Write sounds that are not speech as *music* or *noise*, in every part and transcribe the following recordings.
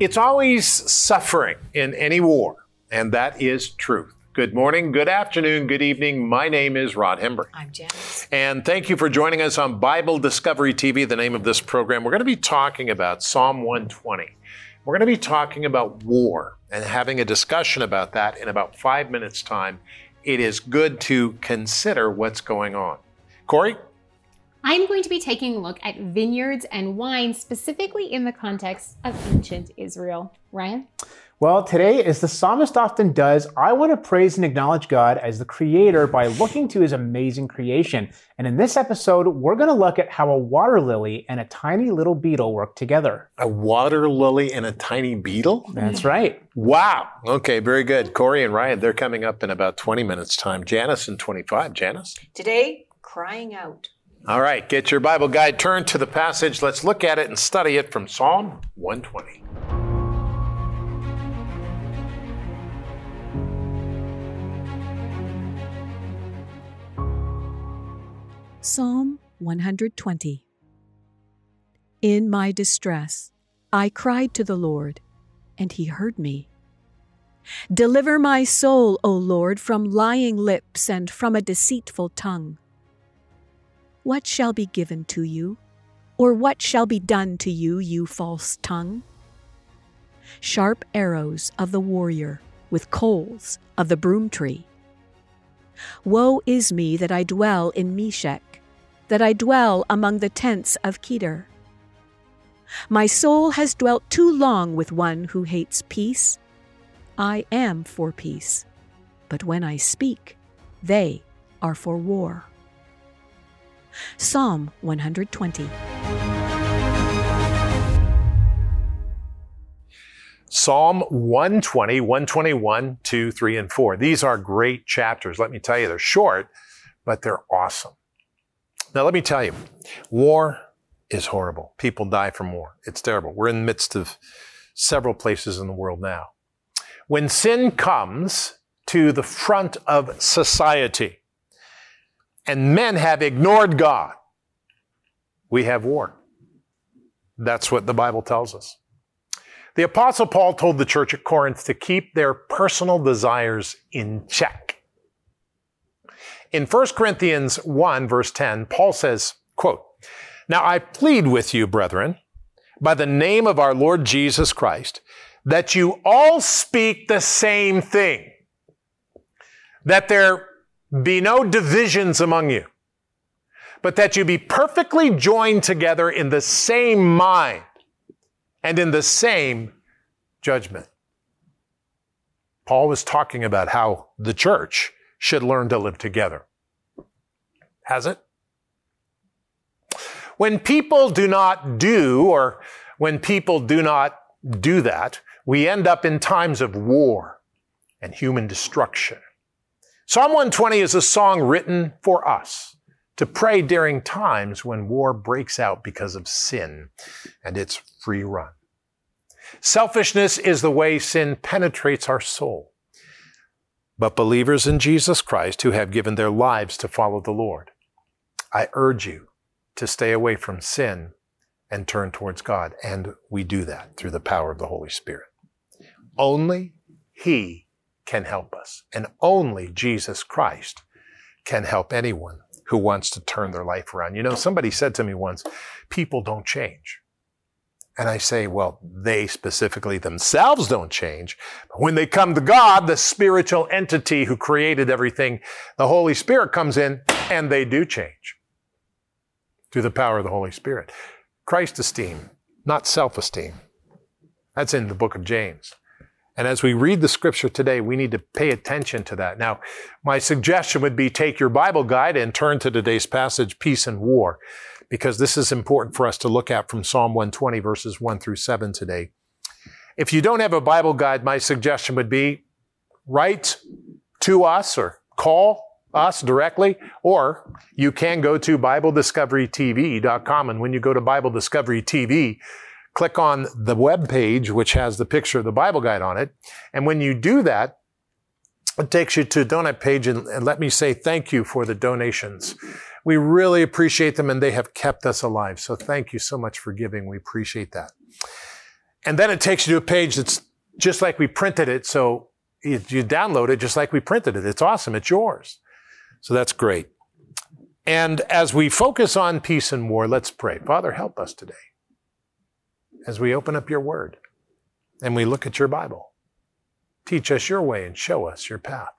It's always suffering in any war, and that is truth. Good morning, good afternoon, good evening. My name is Rod Hembree. I'm Janice. And thank you for joining us on Bible Discovery TV, the name of this program. We're going to be talking about Psalm 120. We're going to be talking about war and having a discussion about that in about five minutes' time. It is good to consider what's going on. Corey? I'm going to be taking a look at vineyards and wine, specifically in the context of ancient Israel. Ryan? Well, today, as the psalmist often does, I want to praise and acknowledge God as the creator by looking to his amazing creation. And in this episode, we're going to look at how a water lily and a tiny little beetle work together. A water lily and a tiny beetle? That's right. Wow. Okay, very good. Corey and Ryan, they're coming up in about 20 minutes' time. Janice in 25. Janice? Today, crying out. All right, get your Bible guide, turn to the passage. Let's look at it and study it from Psalm 120. Psalm 120 In my distress, I cried to the Lord, and he heard me. Deliver my soul, O Lord, from lying lips and from a deceitful tongue. What shall be given to you, or what shall be done to you, you false tongue? Sharp arrows of the warrior, with coals of the broom tree. Woe is me that I dwell in Meshech, that I dwell among the tents of Kedar. My soul has dwelt too long with one who hates peace. I am for peace, but when I speak, they are for war. Psalm 120. Psalm 120, 121, 2, 3, and 4. These are great chapters. Let me tell you, they're short, but they're awesome. Now, let me tell you, war is horrible. People die from war. It's terrible. We're in the midst of several places in the world now. When sin comes to the front of society and men have ignored God, we have war. That's what the Bible tells us. The Apostle Paul told the church at Corinth to keep their personal desires in check. In 1 Corinthians 1, verse 10, Paul says, quote, Now I plead with you, brethren, by the name of our Lord Jesus Christ, that you all speak the same thing, that there be no divisions among you, but that you be perfectly joined together in the same mind and in the same judgment. Paul was talking about how the church should learn to live together. Has it? When people do not do, or when people do not do that, we end up in times of war and human destruction. Psalm 120 is a song written for us to pray during times when war breaks out because of sin and its free run. Selfishness is the way sin penetrates our soul. But believers in Jesus Christ who have given their lives to follow the Lord, I urge you to stay away from sin and turn towards God. And we do that through the power of the Holy Spirit. Only He can help us, and only Jesus Christ can help anyone who wants to turn their life around. You know, somebody said to me once, people don't change. And I say, well, they specifically themselves don't change. But when they come to God, the spiritual entity who created everything, the Holy Spirit comes in and they do change through the power of the Holy Spirit. Christ esteem, not self esteem. That's in the book of James. And as we read the scripture today, we need to pay attention to that. Now, my suggestion would be take your Bible guide and turn to today's passage, Peace and War because this is important for us to look at from Psalm 120, verses 1 through 7 today. If you don't have a Bible guide, my suggestion would be write to us or call us directly, or you can go to BibleDiscoveryTV.com. And when you go to Bible click on the web page, which has the picture of the Bible guide on it. And when you do that, it takes you to a donate page and, and let me say thank you for the donations. We really appreciate them and they have kept us alive. So thank you so much for giving. We appreciate that. And then it takes you to a page that's just like we printed it. So you, you download it just like we printed it. It's awesome. It's yours. So that's great. And as we focus on peace and war, let's pray. Father, help us today as we open up your word and we look at your Bible. Teach us your way and show us your path.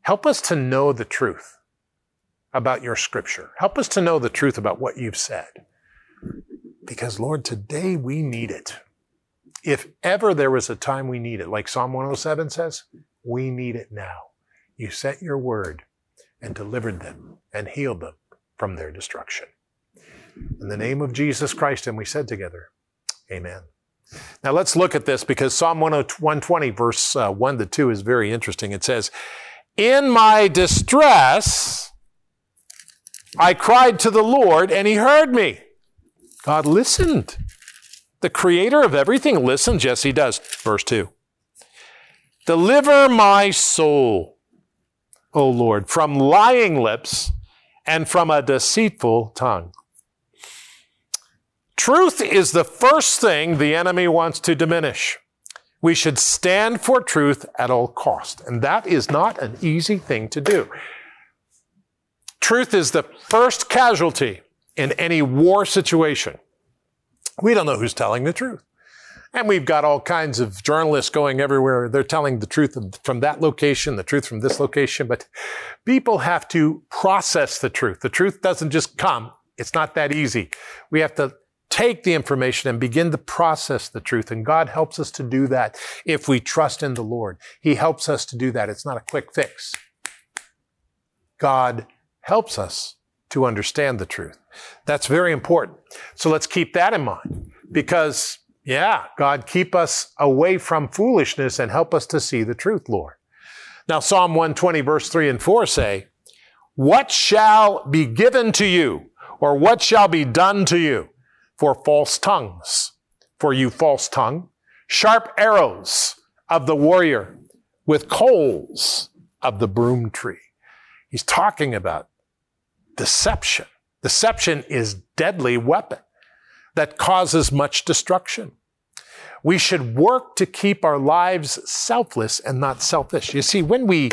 Help us to know the truth about your scripture. Help us to know the truth about what you've said. Because, Lord, today we need it. If ever there was a time we need it, like Psalm 107 says, we need it now. You sent your word and delivered them and healed them from their destruction. In the name of Jesus Christ, and we said together, Amen. Now let's look at this because Psalm 120, verse uh, 1 to 2 is very interesting. It says, In my distress, I cried to the Lord and he heard me. God listened. The creator of everything listens. Yes, he does. Verse 2. Deliver my soul, O Lord, from lying lips and from a deceitful tongue. Truth is the first thing the enemy wants to diminish. We should stand for truth at all cost. And that is not an easy thing to do. Truth is the first casualty in any war situation. We don't know who's telling the truth. And we've got all kinds of journalists going everywhere. They're telling the truth from that location, the truth from this location. But people have to process the truth. The truth doesn't just come. It's not that easy. We have to take the information and begin to process the truth. And God helps us to do that if we trust in the Lord. He helps us to do that. It's not a quick fix. God helps us to understand the truth. That's very important. So let's keep that in mind because, yeah, God, keep us away from foolishness and help us to see the truth, Lord. Now, Psalm 120, verse 3 and 4 say, What shall be given to you, or what shall be done to you for false tongues? For you, false tongue, sharp arrows of the warrior with coals of the broom tree. He's talking about deception. Deception is deadly weapon that causes much destruction. We should work to keep our lives selfless and not selfish. You see, when we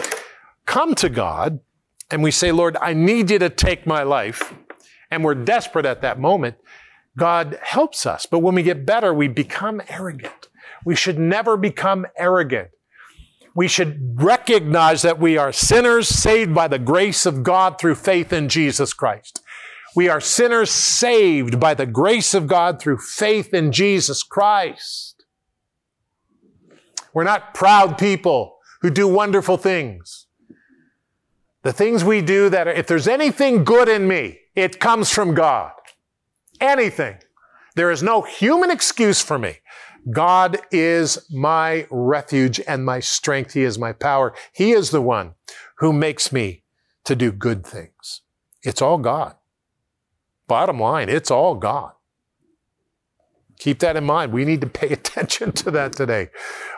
come to God and we say, Lord, I need you to take my life, and we're desperate at that moment, God helps us. But when we get better, we become arrogant. We should never become arrogant we should recognize that we are sinners saved by the grace of God through faith in Jesus Christ. We are sinners saved by the grace of God through faith in Jesus Christ. We're not proud people who do wonderful things. The things we do that, are, if there's anything good in me, it comes from God. Anything. There is no human excuse for me. God is my refuge and my strength. He is my power. He is the one who makes me to do good things. It's all God. Bottom line, it's all God. Keep that in mind. We need to pay *laughs* attention to that today.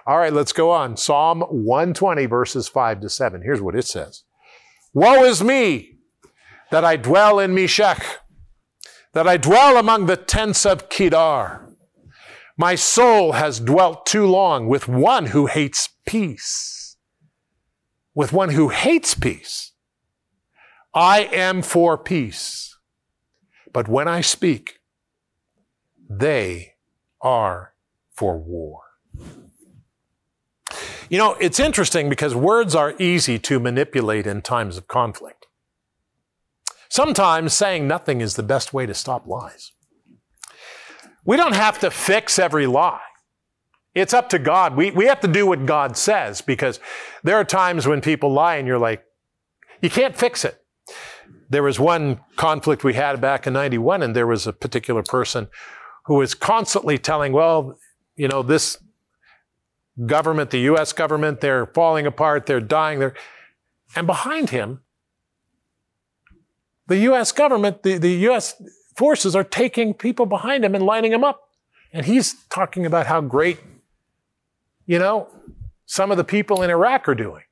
All right, let's go on. Psalm 120, verses 5 to 7. Here's what it says Woe is me that I dwell in Meshech, that I dwell among the tents of Kedar. My soul has dwelt too long with one who hates peace. With one who hates peace. I am for peace. But when I speak, they are for war. You know, it's interesting because words are easy to manipulate in times of conflict. Sometimes saying nothing is the best way to stop lies. We don't have to fix every lie. It's up to God. We, we have to do what God says because there are times when people lie and you're like, you can't fix it. There was one conflict we had back in 91 and there was a particular person who was constantly telling, well, you know, this government, the U.S. government, they're falling apart, they're dying, they're, and behind him, the U.S. government, the, the U.S forces are taking people behind him and lining them up. And he's talking about how great, you know, some of the people in Iraq are doing.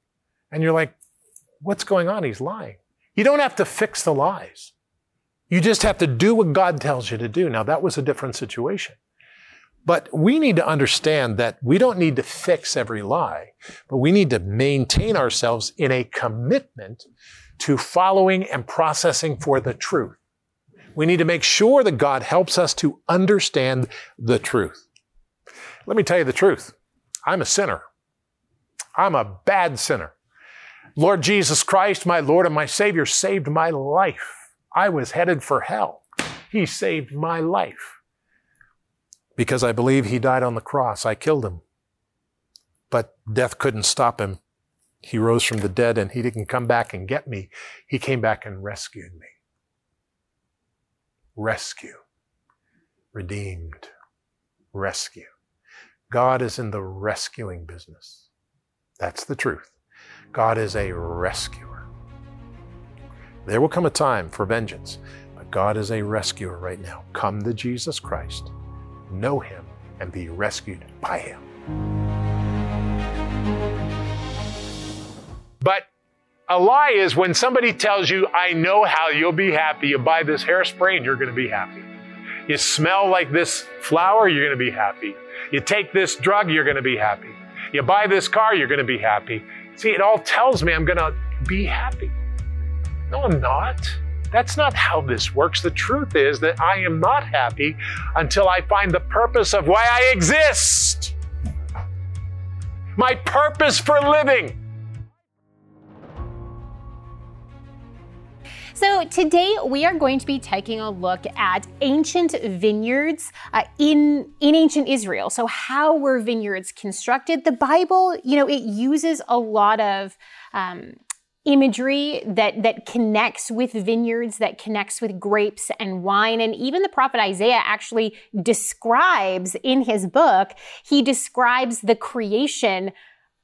And you're like, what's going on? He's lying. You don't have to fix the lies. You just have to do what God tells you to do. Now, that was a different situation. But we need to understand that we don't need to fix every lie, but we need to maintain ourselves in a commitment to following and processing for the truth. We need to make sure that God helps us to understand the truth. Let me tell you the truth. I'm a sinner. I'm a bad sinner. Lord Jesus Christ, my Lord and my Savior, saved my life. I was headed for hell. He saved my life. Because I believe He died on the cross, I killed Him. But death couldn't stop Him. He rose from the dead and He didn't come back and get me. He came back and rescued me. Rescue. Redeemed. Rescue. God is in the rescuing business. That's the truth. God is a rescuer. There will come a time for vengeance, but God is a rescuer right now. Come to Jesus Christ, know Him, and be rescued by Him. A lie is when somebody tells you, I know how you'll be happy. You buy this hairspray and you're going to be happy. You smell like this flower, you're going to be happy. You take this drug, you're going to be happy. You buy this car, you're going to be happy. See, it all tells me I'm going to be happy. No, I'm not. That's not how this works. The truth is that I am not happy until I find the purpose of why I exist. My purpose for living. So today we are going to be taking a look at ancient vineyards uh, in in ancient Israel. So how were vineyards constructed? The Bible, you know, it uses a lot of um, imagery that that connects with vineyards that connects with grapes and wine and even the prophet Isaiah actually describes in his book he describes the creation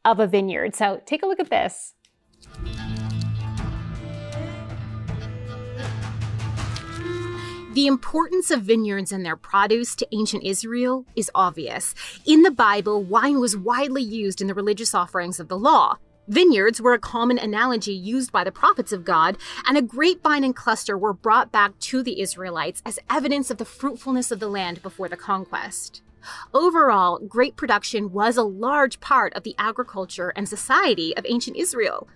of a vineyard so take a look at this The importance of vineyards and their produce to ancient Israel is obvious. In the Bible, wine was widely used in the religious offerings of the law. Vineyards were a common analogy used by the prophets of God, and a grapevine and cluster were brought back to the Israelites as evidence of the fruitfulness of the land before the conquest. Overall, grape production was a large part of the agriculture and society of ancient Israel.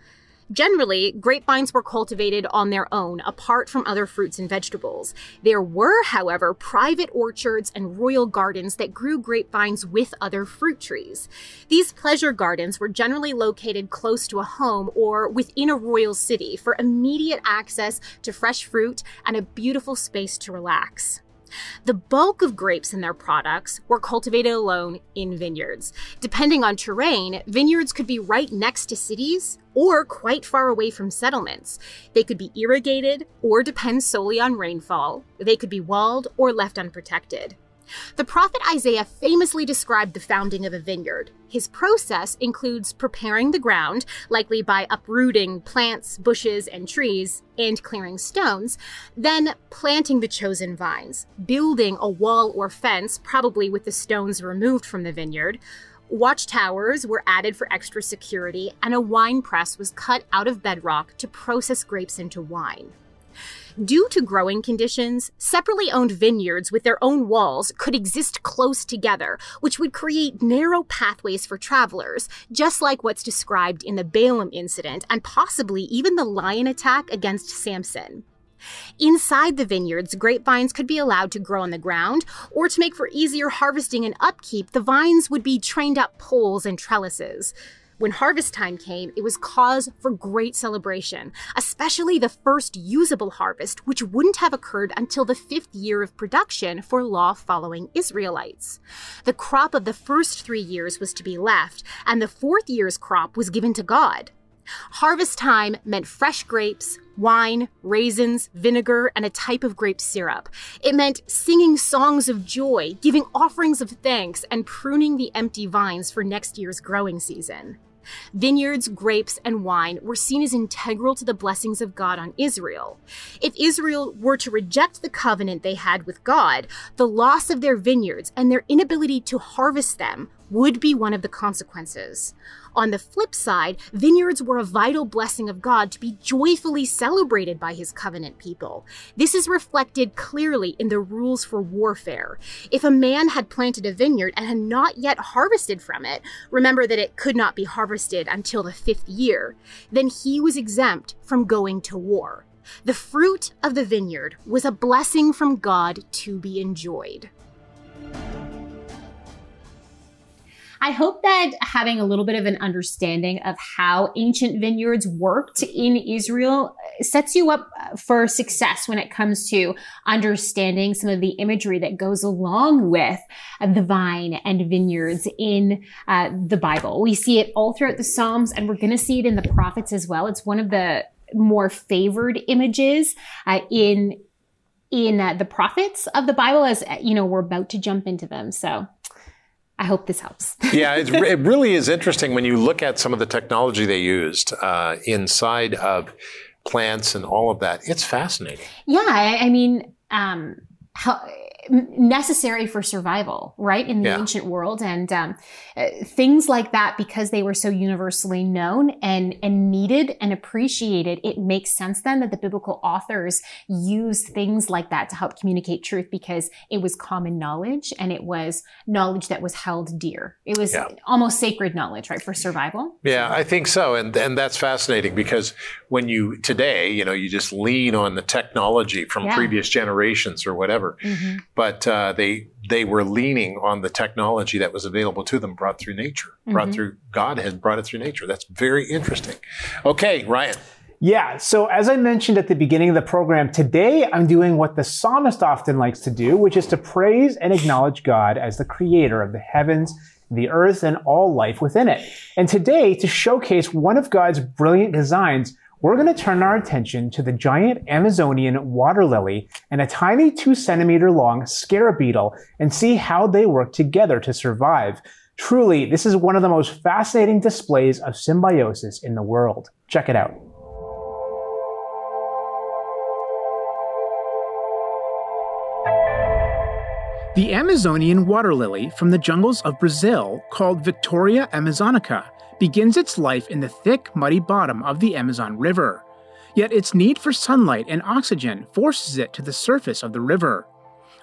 Generally, grapevines were cultivated on their own, apart from other fruits and vegetables. There were, however, private orchards and royal gardens that grew grapevines with other fruit trees. These pleasure gardens were generally located close to a home or within a royal city for immediate access to fresh fruit and a beautiful space to relax. The bulk of grapes and their products were cultivated alone in vineyards. Depending on terrain, vineyards could be right next to cities or quite far away from settlements. They could be irrigated or depend solely on rainfall. They could be walled or left unprotected. The prophet Isaiah famously described the founding of a vineyard. His process includes preparing the ground, likely by uprooting plants, bushes, and trees, and clearing stones, then planting the chosen vines, building a wall or fence, probably with the stones removed from the vineyard. Watchtowers were added for extra security, and a wine press was cut out of bedrock to process grapes into wine. Due to growing conditions, separately owned vineyards with their own walls could exist close together, which would create narrow pathways for travelers, just like what's described in the Balaam incident and possibly even the lion attack against Samson. Inside the vineyards, grapevines could be allowed to grow on the ground, or to make for easier harvesting and upkeep, the vines would be trained up poles and trellises. When harvest time came, it was cause for great celebration, especially the first usable harvest, which wouldn't have occurred until the fifth year of production for law following Israelites. The crop of the first three years was to be left, and the fourth year's crop was given to God. Harvest time meant fresh grapes, wine, raisins, vinegar, and a type of grape syrup. It meant singing songs of joy, giving offerings of thanks, and pruning the empty vines for next year's growing season. Vineyards, grapes, and wine were seen as integral to the blessings of God on Israel. If Israel were to reject the covenant they had with God, the loss of their vineyards and their inability to harvest them would be one of the consequences. On the flip side, vineyards were a vital blessing of God to be joyfully celebrated by his covenant people. This is reflected clearly in the rules for warfare. If a man had planted a vineyard and had not yet harvested from it, remember that it could not be harvested until the fifth year, then he was exempt from going to war. The fruit of the vineyard was a blessing from God to be enjoyed. I hope that having a little bit of an understanding of how ancient vineyards worked in Israel sets you up for success when it comes to understanding some of the imagery that goes along with the vine and vineyards in uh, the Bible. We see it all throughout the Psalms, and we're going to see it in the prophets as well. It's one of the more favored images uh, in in uh, the prophets of the Bible as you know we're about to jump into them. So I hope this helps. *laughs* yeah, it really is interesting when you look at some of the technology they used uh, inside of plants and all of that. It's fascinating. Yeah, I, I mean, um, how, necessary for survival, right, in the yeah. ancient world, and um, uh, things like that because they were so universally known and and needed and appreciated. It makes sense then that the biblical authors used things like that to help communicate truth because it was common knowledge and it was knowledge that was held dear. It was yeah. almost sacred knowledge, right, for survival. Yeah, I think so, and and that's fascinating because when you today, you know, you just lean on the technology from yeah. previous generations or whatever. Mm-hmm but uh, they they were leaning on the technology that was available to them, brought through nature, mm-hmm. brought through God had brought it through nature. That's very interesting. Okay, Ryan. Yeah, so as I mentioned at the beginning of the program, today I'm doing what the psalmist often likes to do, which is to praise and acknowledge God as the creator of the heavens, the earth, and all life within it. And today, to showcase one of God's brilliant designs, we're going to turn our attention to the giant Amazonian water lily and a tiny two centimeter long scarab beetle and see how they work together to survive. Truly, this is one of the most fascinating displays of symbiosis in the world. Check it out. The Amazonian water lily from the jungles of Brazil, called Victoria amazonica, begins its life in the thick, muddy bottom of the Amazon River. Yet its need for sunlight and oxygen forces it to the surface of the river.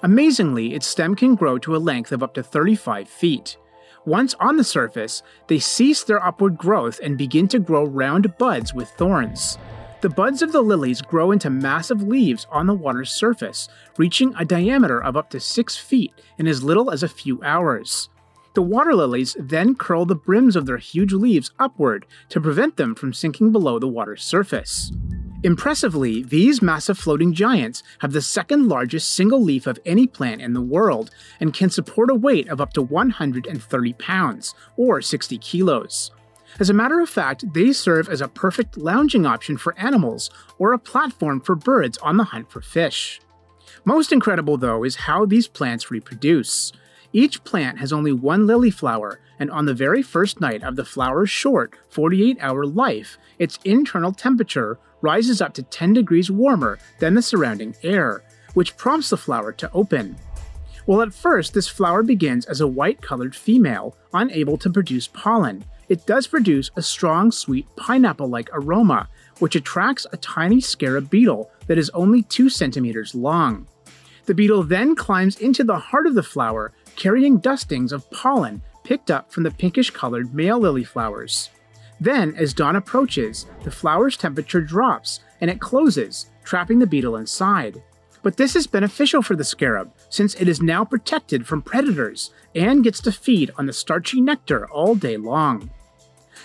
Amazingly, its stem can grow to a length of up to 35 feet. Once on the surface, they cease their upward growth and begin to grow round buds with thorns. The buds of the lilies grow into massive leaves on the water's surface, reaching a diameter of up to 6 feet in as little as a few hours. The water lilies then curl the brims of their huge leaves upward to prevent them from sinking below the water's surface. Impressively, these massive floating giants have the second largest single leaf of any plant in the world and can support a weight of up to 130 pounds, or 60 kilos. As a matter of fact, they serve as a perfect lounging option for animals or a platform for birds on the hunt for fish. Most incredible, though, is how these plants reproduce. Each plant has only one lily flower, and on the very first night of the flower's short 48 hour life, its internal temperature rises up to 10 degrees warmer than the surrounding air, which prompts the flower to open. Well, at first, this flower begins as a white colored female, unable to produce pollen. It does produce a strong, sweet pineapple like aroma, which attracts a tiny scarab beetle that is only 2 centimeters long. The beetle then climbs into the heart of the flower carrying dustings of pollen picked up from the pinkish colored male lily flowers. Then, as dawn approaches, the flower's temperature drops and it closes, trapping the beetle inside. But this is beneficial for the scarab, since it is now protected from predators and gets to feed on the starchy nectar all day long.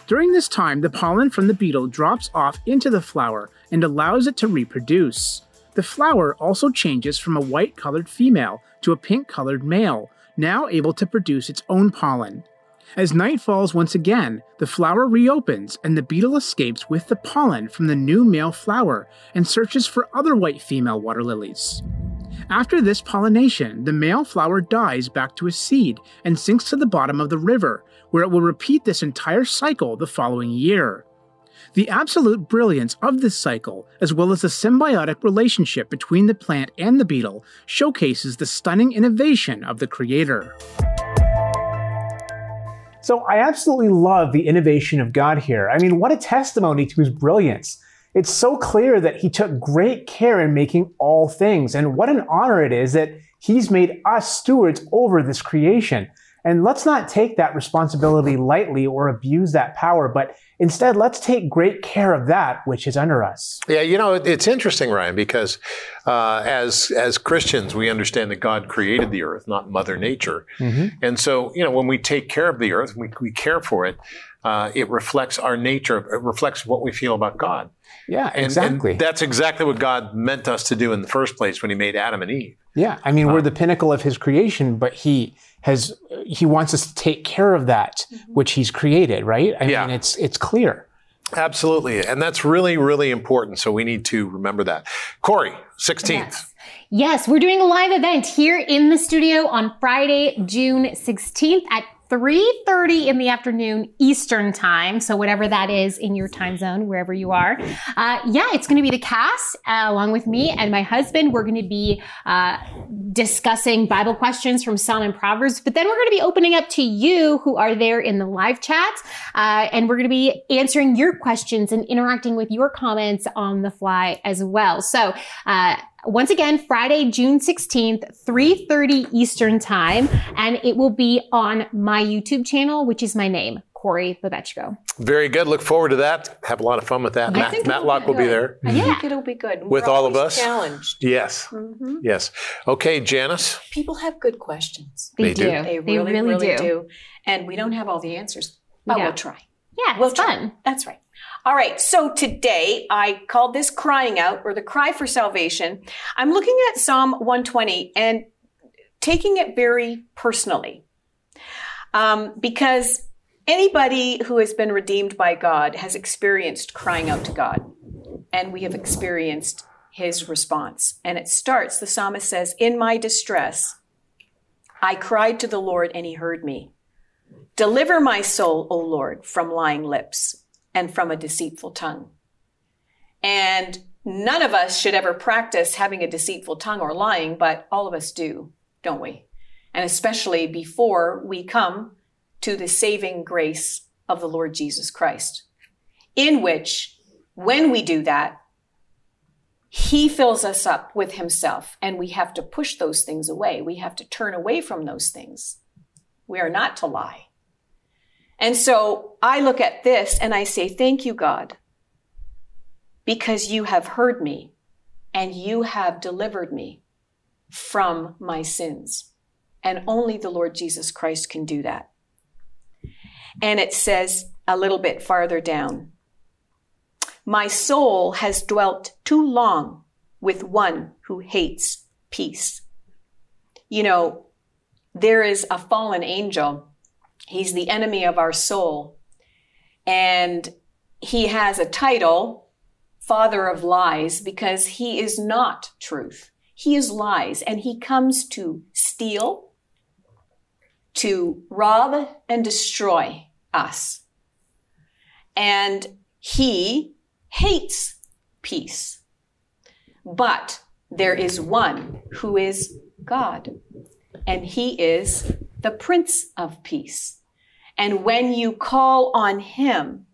During this time, the pollen from the beetle drops off into the flower and allows it to reproduce. The flower also changes from a white colored female to a pink colored male, now able to produce its own pollen. As night falls once again, the flower reopens and the beetle escapes with the pollen from the new male flower and searches for other white female water lilies. After this pollination, the male flower dies back to a seed and sinks to the bottom of the river, where it will repeat this entire cycle the following year. The absolute brilliance of this cycle, as well as the symbiotic relationship between the plant and the beetle, showcases the stunning innovation of the creator. So I absolutely love the innovation of God here. I mean, what a testimony to his brilliance. It's so clear that he took great care in making all things, and what an honor it is that he's made us stewards over this creation. And let's not take that responsibility lightly or abuse that power, but instead let's take great care of that which is under us. Yeah, you know, it's interesting, Ryan, because uh, as as Christians, we understand that God created the earth, not Mother Nature, mm-hmm. and so you know when we take care of the earth, we, we care for it. Uh, it reflects our nature. It reflects what we feel about God. Yeah, and, exactly. And that's exactly what God meant us to do in the first place when He made Adam and Eve. Yeah, I mean, uh, we're the pinnacle of His creation, but He has he wants us to take care of that mm-hmm. which he's created, right? I yeah. mean, it's it's clear. Absolutely, and that's really really important. So we need to remember that. Corey, sixteenth. Yes. Yes, we're doing a live event here in the studio on Friday, June 16th at 3.30 in the afternoon Eastern time. So whatever that is in your time zone, wherever you are. Uh, yeah, it's going to be the cast uh, along with me and my husband. We're going to be uh, discussing Bible questions from Psalm and Proverbs, but then we're going to be opening up to you who are there in the live chat. Uh, and we're going to be answering your questions and interacting with your comments on the fly as well. So, uh, once again, Friday, June 16th, 3.30 Eastern Time, and it will be on my YouTube channel, which is my name, Corey Babechko. Very good. Look forward to that. Have a lot of fun with that. I Matt, Matlock will be there. I yeah. think it'll be good. With We're all of us. Challenged. Yes. Mm-hmm. Yes. Okay, Janice. People have good questions. They, they do. do. They really, they really, really do. do. And we don't have all the answers, but yeah. we'll try. Yeah, we'll it's try. fun. That's right. All right, so today I called this crying out or the cry for salvation. I'm looking at Psalm 120 and taking it very personally um, because anybody who has been redeemed by God has experienced crying out to God, and we have experienced his response. And it starts, the psalmist says, In my distress, I cried to the Lord, and he heard me. Deliver my soul, O Lord, from lying lips and from a deceitful tongue. And none of us should ever practice having a deceitful tongue or lying, but all of us do, don't we? And especially before we come to the saving grace of the Lord Jesus Christ, in which, when we do that, he fills us up with himself, and we have to push those things away. We have to turn away from those things. We are not to lie. And so I look at this and I say, Thank you, God, because you have heard me and you have delivered me from my sins. And only the Lord Jesus Christ can do that. And it says a little bit farther down My soul has dwelt too long with one who hates peace. You know, there is a fallen angel He's the enemy of our soul. And he has a title, Father of Lies, because he is not truth. He is lies, and he comes to steal, to rob, and destroy us. And he hates peace. But there is one who is God, and he is the Prince of Peace. And when you call on Him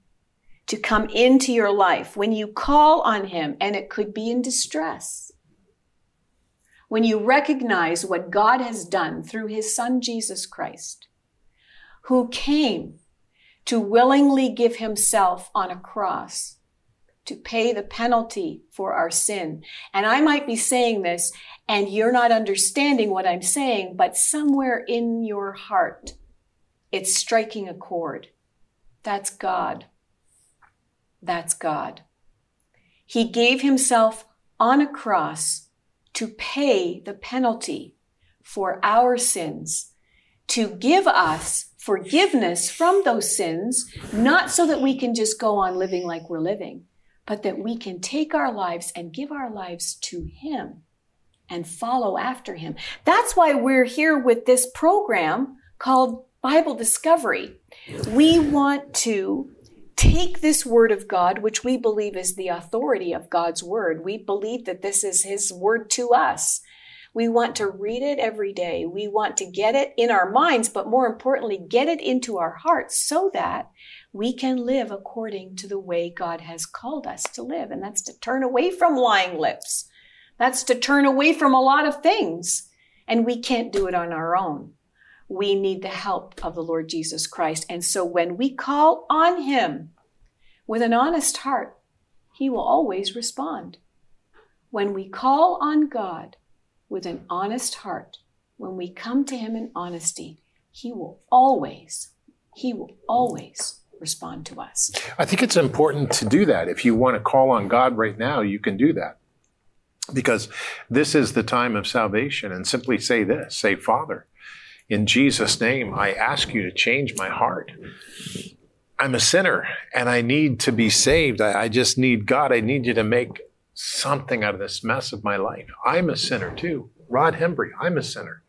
to come into your life, when you call on Him, and it could be in distress, when you recognize what God has done through His Son Jesus Christ, who came to willingly give Himself on a cross to pay the penalty for our sin. And I might be saying this and you're not understanding what I'm saying, but somewhere in your heart, it's striking a chord. That's God. That's God. He gave himself on a cross to pay the penalty for our sins, to give us forgiveness from those sins, not so that we can just go on living like we're living, but that we can take our lives and give our lives to Him and follow after Him. That's why we're here with this program called Bible Discovery. We want to take this Word of God, which we believe is the authority of God's Word. We believe that this is His Word to us. We want to read it every day. We want to get it in our minds, but more importantly, get it into our hearts so that we can live according to the way God has called us to live. And that's to turn away from lying lips. That's to turn away from a lot of things. And we can't do it on our own. We need the help of the Lord Jesus Christ. And so when we call on Him with an honest heart, He will always respond. When we call on God with an honest heart, when we come to Him in honesty, He will always, He will always respond to us. I think it's important to do that. If you want to call on God right now, you can do that. Because this is the time of salvation. And simply say this say, Father, in Jesus' name, I ask you to change my heart. I'm a sinner and I need to be saved. I, I, just need God. I need you to make something out of this mess of my life. I'm a sinner too. Rod Hembree, I'm a sinner.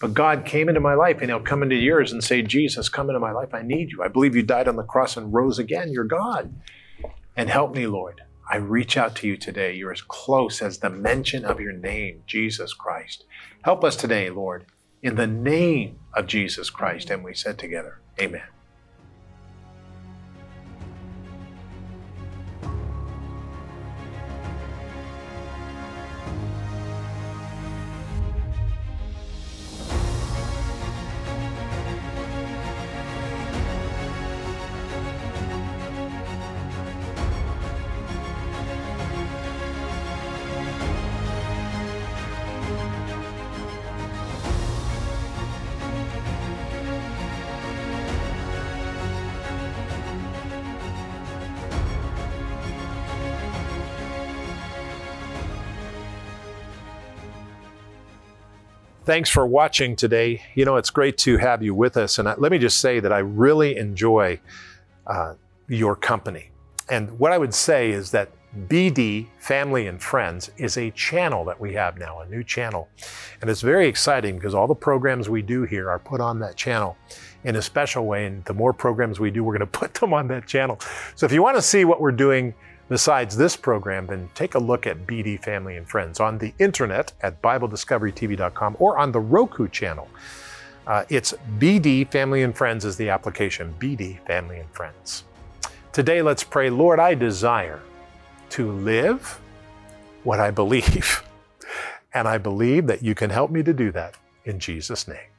But God came into my life and He'll come into yours and say, Jesus, come into my life. I need you. I believe you died on the cross and rose again. You're God. And help me, Lord. I reach out to you today. You're as close as the mention of your name, Jesus Christ. Help us today, Lord, in the name of Jesus Christ. And we said together, Amen. Thanks for watching today. You know, it's great to have you with us. And let me just say that I really enjoy uh, your company. And what I would say is that BD Family and Friends is a channel that we have now, a new channel. And it's very exciting because all the programs we do here are put on that channel in a special way. And the more programs we do, we're going *laughs* to put them on that channel. So if you want to see what we're doing Besides this program, then take a look at BD Family and Friends on the internet at BibleDiscoveryTV.com or on the Roku channel. Uh, it's BD Family and Friends is the application, BD Family and Friends. Today, let's pray, Lord, I desire to live what I believe. *laughs* And I believe that you can help me to do that in Jesus' name.